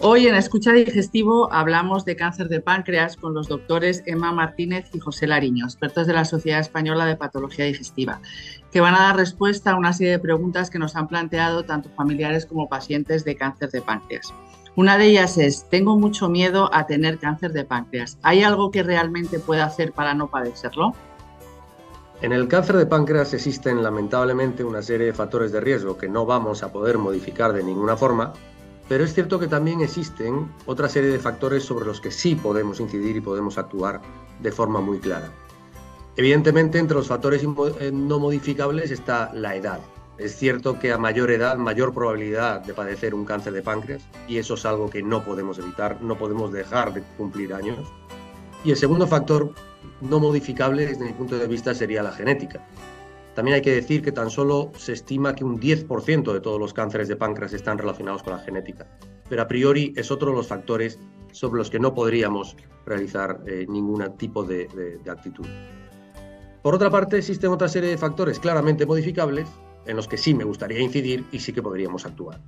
Hoy en Escucha Digestivo hablamos de cáncer de páncreas con los doctores Emma Martínez y José Lariño, expertos de la Sociedad Española de Patología Digestiva, que van a dar respuesta a una serie de preguntas que nos han planteado tanto familiares como pacientes de cáncer de páncreas. Una de ellas es, tengo mucho miedo a tener cáncer de páncreas. ¿Hay algo que realmente pueda hacer para no padecerlo? En el cáncer de páncreas existen lamentablemente una serie de factores de riesgo que no vamos a poder modificar de ninguna forma pero es cierto que también existen otra serie de factores sobre los que sí podemos incidir y podemos actuar de forma muy clara. Evidentemente, entre los factores eh, no modificables está la edad. Es cierto que a mayor edad, mayor probabilidad de padecer un cáncer de páncreas, y eso es algo que no podemos evitar, no podemos dejar de cumplir años. Y el segundo factor no modificable desde mi punto de vista sería la genética. También hay que decir que tan solo se estima que un 10% de todos los cánceres de páncreas están relacionados con la genética, pero a priori es otro de los factores sobre los que no podríamos realizar eh, ningún tipo de, de actitud. Por otra parte, existen otra serie de factores claramente modificables en los que sí me gustaría incidir y sí que podríamos actuar.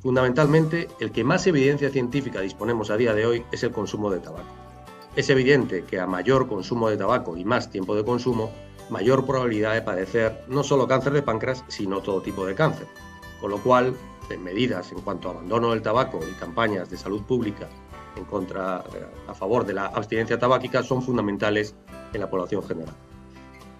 Fundamentalmente, el que más evidencia científica disponemos a día de hoy es el consumo de tabaco. Es evidente que a mayor consumo de tabaco y más tiempo de consumo, mayor probabilidad de padecer no solo cáncer de páncreas, sino todo tipo de cáncer. Con lo cual, medidas en cuanto a abandono del tabaco y campañas de salud pública en contra, eh, a favor de la abstinencia tabáquica son fundamentales en la población general.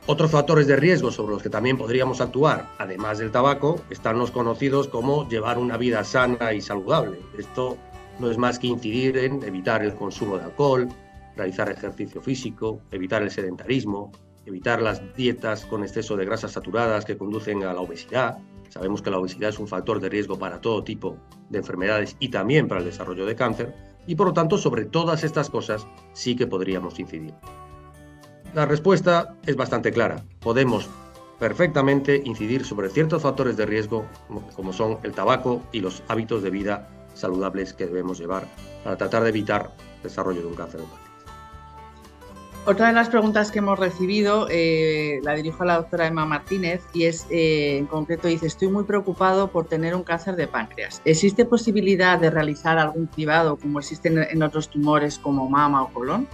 Otros factores de riesgo sobre los que también podríamos actuar, además del tabaco, están los conocidos como llevar una vida sana y saludable. Esto no es más que incidir en evitar el consumo de alcohol, realizar ejercicio físico, evitar el sedentarismo, evitar las dietas con exceso de grasas saturadas que conducen a la obesidad. Sabemos que la obesidad es un factor de riesgo para todo tipo de enfermedades y también para el desarrollo de cáncer. Y por lo tanto, sobre todas estas cosas sí que podríamos incidir. La respuesta es bastante clara. Podemos perfectamente incidir sobre ciertos factores de riesgo como son el tabaco y los hábitos de vida saludables que debemos llevar para tratar de evitar el desarrollo de un cáncer de otra de las preguntas que hemos recibido eh, la dirijo a la doctora Emma Martínez y es, eh, en concreto, dice, estoy muy preocupado por tener un cáncer de páncreas. ¿Existe posibilidad de realizar algún cribado como existen en otros tumores como mama o colon?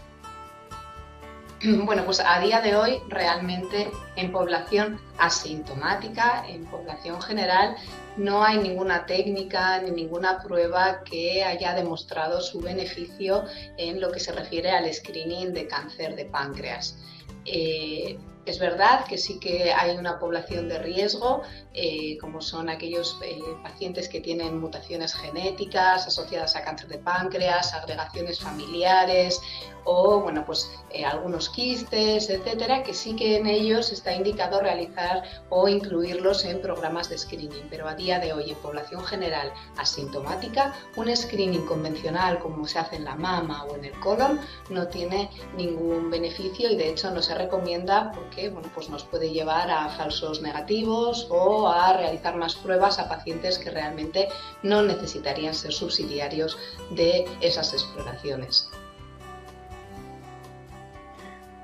Bueno, pues a día de hoy realmente en población asintomática, en población general, no hay ninguna técnica ni ninguna prueba que haya demostrado su beneficio en lo que se refiere al screening de cáncer de páncreas. Eh, es verdad que sí que hay una población de riesgo, eh, como son aquellos eh, pacientes que tienen mutaciones genéticas asociadas a cáncer de páncreas, agregaciones familiares o bueno, pues, eh, algunos quistes, etcétera, que sí que en ellos está indicado realizar o incluirlos en programas de screening. Pero a día de hoy, en población general asintomática, un screening convencional como se hace en la mama o en el colon no tiene ningún beneficio y de hecho no se recomienda porque bueno, pues nos puede llevar a falsos negativos o a realizar más pruebas a pacientes que realmente no necesitarían ser subsidiarios de esas exploraciones.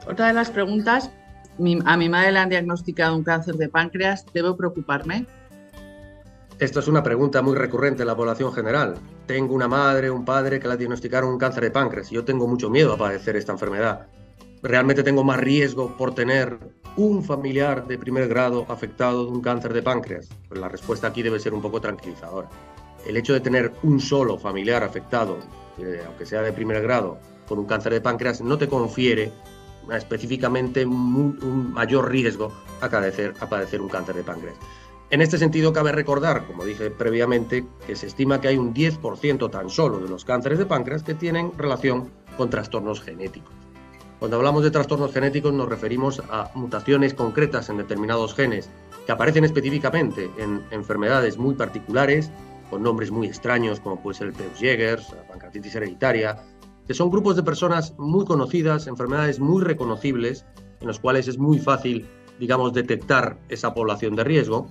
Otra de las preguntas, a mi madre le han diagnosticado un cáncer de páncreas, ¿debo preocuparme? Esto es una pregunta muy recurrente en la población general. Tengo una madre, un padre que le diagnosticaron un cáncer de páncreas y yo tengo mucho miedo a padecer esta enfermedad. ¿Realmente tengo más riesgo por tener un familiar de primer grado afectado de un cáncer de páncreas? La respuesta aquí debe ser un poco tranquilizadora. El hecho de tener un solo familiar afectado, eh, aunque sea de primer grado, por un cáncer de páncreas, no te confiere específicamente un, mayor riesgo a padecer un cáncer de páncreas. En este sentido, cabe recordar, como dije previamente, que se estima que hay un 10% tan solo de los cánceres de páncreas que tienen relación con trastornos genéticos. Cuando hablamos de trastornos genéticos nos referimos a mutaciones concretas en determinados genes que aparecen específicamente en enfermedades muy particulares, con nombres muy extraños como puede ser el Peus-Jeghers, la pancreatitis hereditaria, que son grupos de personas muy conocidas, enfermedades muy reconocibles, en los cuales es muy fácil, digamos, detectar esa población de riesgo.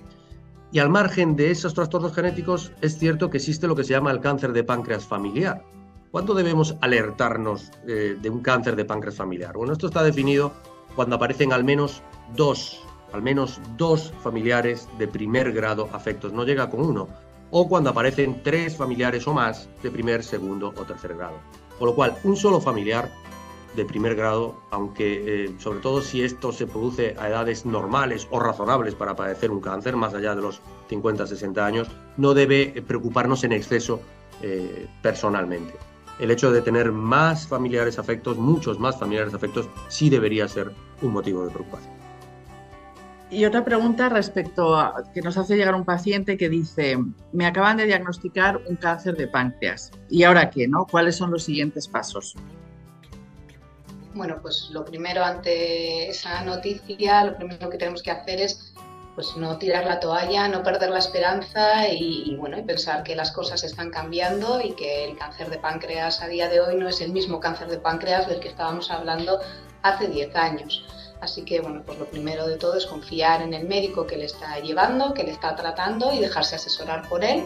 Y al margen de esos trastornos genéticos, es cierto que existe lo que se llama el cáncer de páncreas familiar. ¿Cuándo debemos alertarnos eh, de un cáncer de páncreas familiar? Bueno, esto está definido cuando aparecen al menos dos, al menos dos familiares de primer grado afectos. No llega con uno, o cuando aparecen tres familiares o más de primer, segundo o tercer grado. Con lo cual, un solo familiar de primer grado, aunque eh, sobre todo si esto se produce a edades normales o razonables para padecer un cáncer, más allá de los 50-60 años, no debe preocuparnos en exceso eh, personalmente. El hecho de tener más familiares afectos, muchos más familiares afectos, sí debería ser un motivo de preocupación. Y otra pregunta respecto a que nos hace llegar un paciente que dice, me acaban de diagnosticar un cáncer de páncreas. ¿Y ahora qué? No? ¿Cuáles son los siguientes pasos? Bueno, pues lo primero ante esa noticia, lo primero que tenemos que hacer es pues no tirar la toalla, no perder la esperanza y, bueno, y pensar que las cosas están cambiando y que el cáncer de páncreas a día de hoy no es el mismo cáncer de páncreas del que estábamos hablando hace 10 años. Así que, bueno, pues lo primero de todo es confiar en el médico que le está llevando, que le está tratando y dejarse asesorar por él.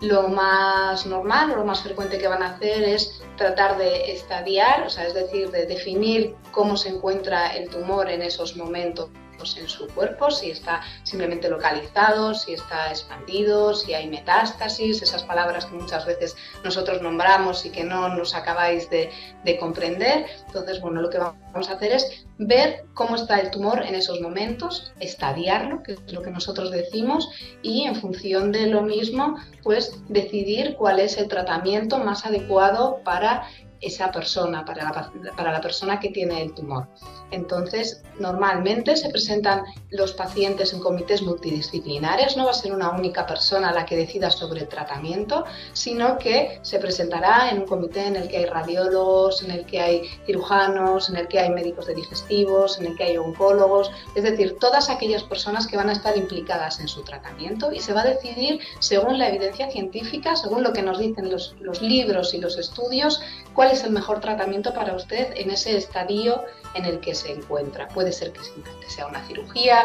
Lo más normal lo más frecuente que van a hacer es tratar de estadiar, o sea, es decir, de definir cómo se encuentra el tumor en esos momentos en su cuerpo, si está simplemente localizado, si está expandido, si hay metástasis, esas palabras que muchas veces nosotros nombramos y que no nos acabáis de, de comprender. Entonces, bueno, lo que vamos a hacer es ver cómo está el tumor en esos momentos, estadiarlo, que es lo que nosotros decimos, y en función de lo mismo, pues decidir cuál es el tratamiento más adecuado para esa persona, para la, para la persona que tiene el tumor. Entonces, normalmente se presentan los pacientes en comités multidisciplinares, no va a ser una única persona la que decida sobre el tratamiento, sino que se presentará en un comité en el que hay radiólogos, en el que hay cirujanos, en el que hay médicos de digestivos, en el que hay oncólogos, es decir, todas aquellas personas que van a estar implicadas en su tratamiento y se va a decidir según la evidencia científica, según lo que nos dicen los, los libros y los estudios, cuál es el mejor tratamiento para usted en ese estadio en el que se encuentra. Puede ser que simplemente sea una cirugía,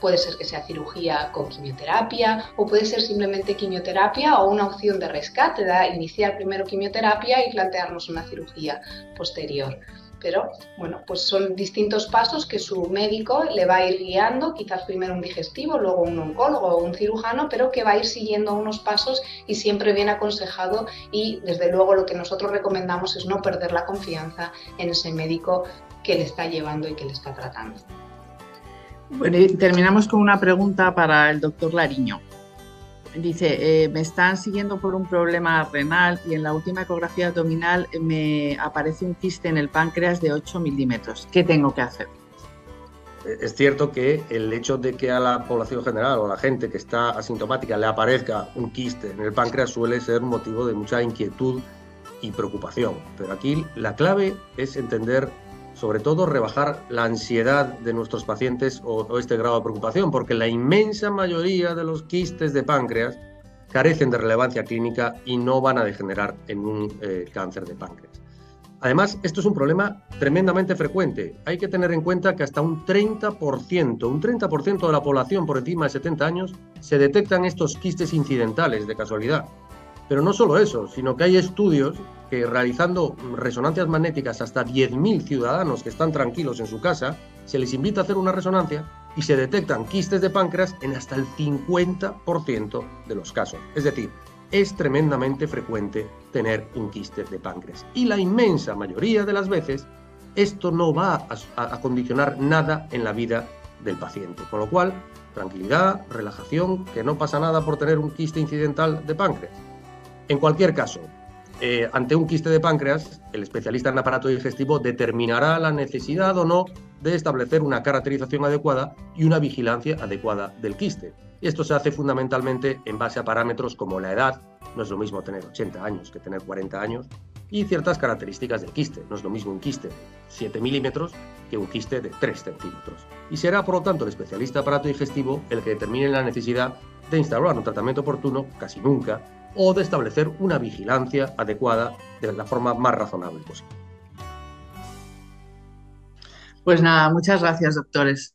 puede ser que sea cirugía con quimioterapia o puede ser simplemente quimioterapia o una opción de rescate, da iniciar primero quimioterapia y plantearnos una cirugía posterior. Pero bueno, pues son distintos pasos que su médico le va a ir guiando, quizás primero un digestivo, luego un oncólogo o un cirujano, pero que va a ir siguiendo unos pasos y siempre bien aconsejado y desde luego lo que nosotros recomendamos es no perder la confianza en ese médico que le está llevando y que le está tratando. Bueno, y terminamos con una pregunta para el doctor Lariño. Dice, eh, me están siguiendo por un problema renal y en la última ecografía abdominal me aparece un quiste en el páncreas de 8 milímetros. ¿Qué tengo que hacer? Es cierto que el hecho de que a la población general o a la gente que está asintomática le aparezca un quiste en el páncreas suele ser motivo de mucha inquietud y preocupación. Pero aquí la clave es entender sobre todo rebajar la ansiedad de nuestros pacientes o, este grado de preocupación, porque la inmensa mayoría de los quistes de páncreas carecen de relevancia clínica y no van a degenerar en un eh, cáncer de páncreas. Además, esto es un problema tremendamente frecuente. Hay que tener en cuenta que hasta un 30%, un 30% de la población por encima de 70 años se detectan estos quistes incidentales de casualidad. Pero no solo eso, sino que hay estudios que realizando resonancias magnéticas hasta 10.000 ciudadanos que están tranquilos en su casa, se les invita a hacer una resonancia y se detectan quistes de páncreas en hasta el 50% de los casos. Es decir, es tremendamente frecuente tener un quiste de páncreas. Y la inmensa mayoría de las veces, esto no va a, a condicionar nada en la vida del paciente. Con lo cual, tranquilidad, relajación, que no pasa nada por tener un quiste incidental de páncreas. En cualquier caso, eh, ante un quiste de páncreas, el especialista en aparato digestivo determinará la necesidad o no de establecer una caracterización adecuada y una vigilancia adecuada del quiste. Esto se hace fundamentalmente en base a parámetros como la edad, no es lo mismo tener 80 años que tener 40 años, y ciertas características del quiste. No es lo mismo un quiste de 7 milímetros que un quiste de 3 centímetros. Y será, por lo tanto, el especialista aparato digestivo el que determine la necesidad de instaurar un tratamiento oportuno, casi nunca, o de establecer una vigilancia adecuada de la forma más razonable posible. Pues nada, muchas gracias, doctores.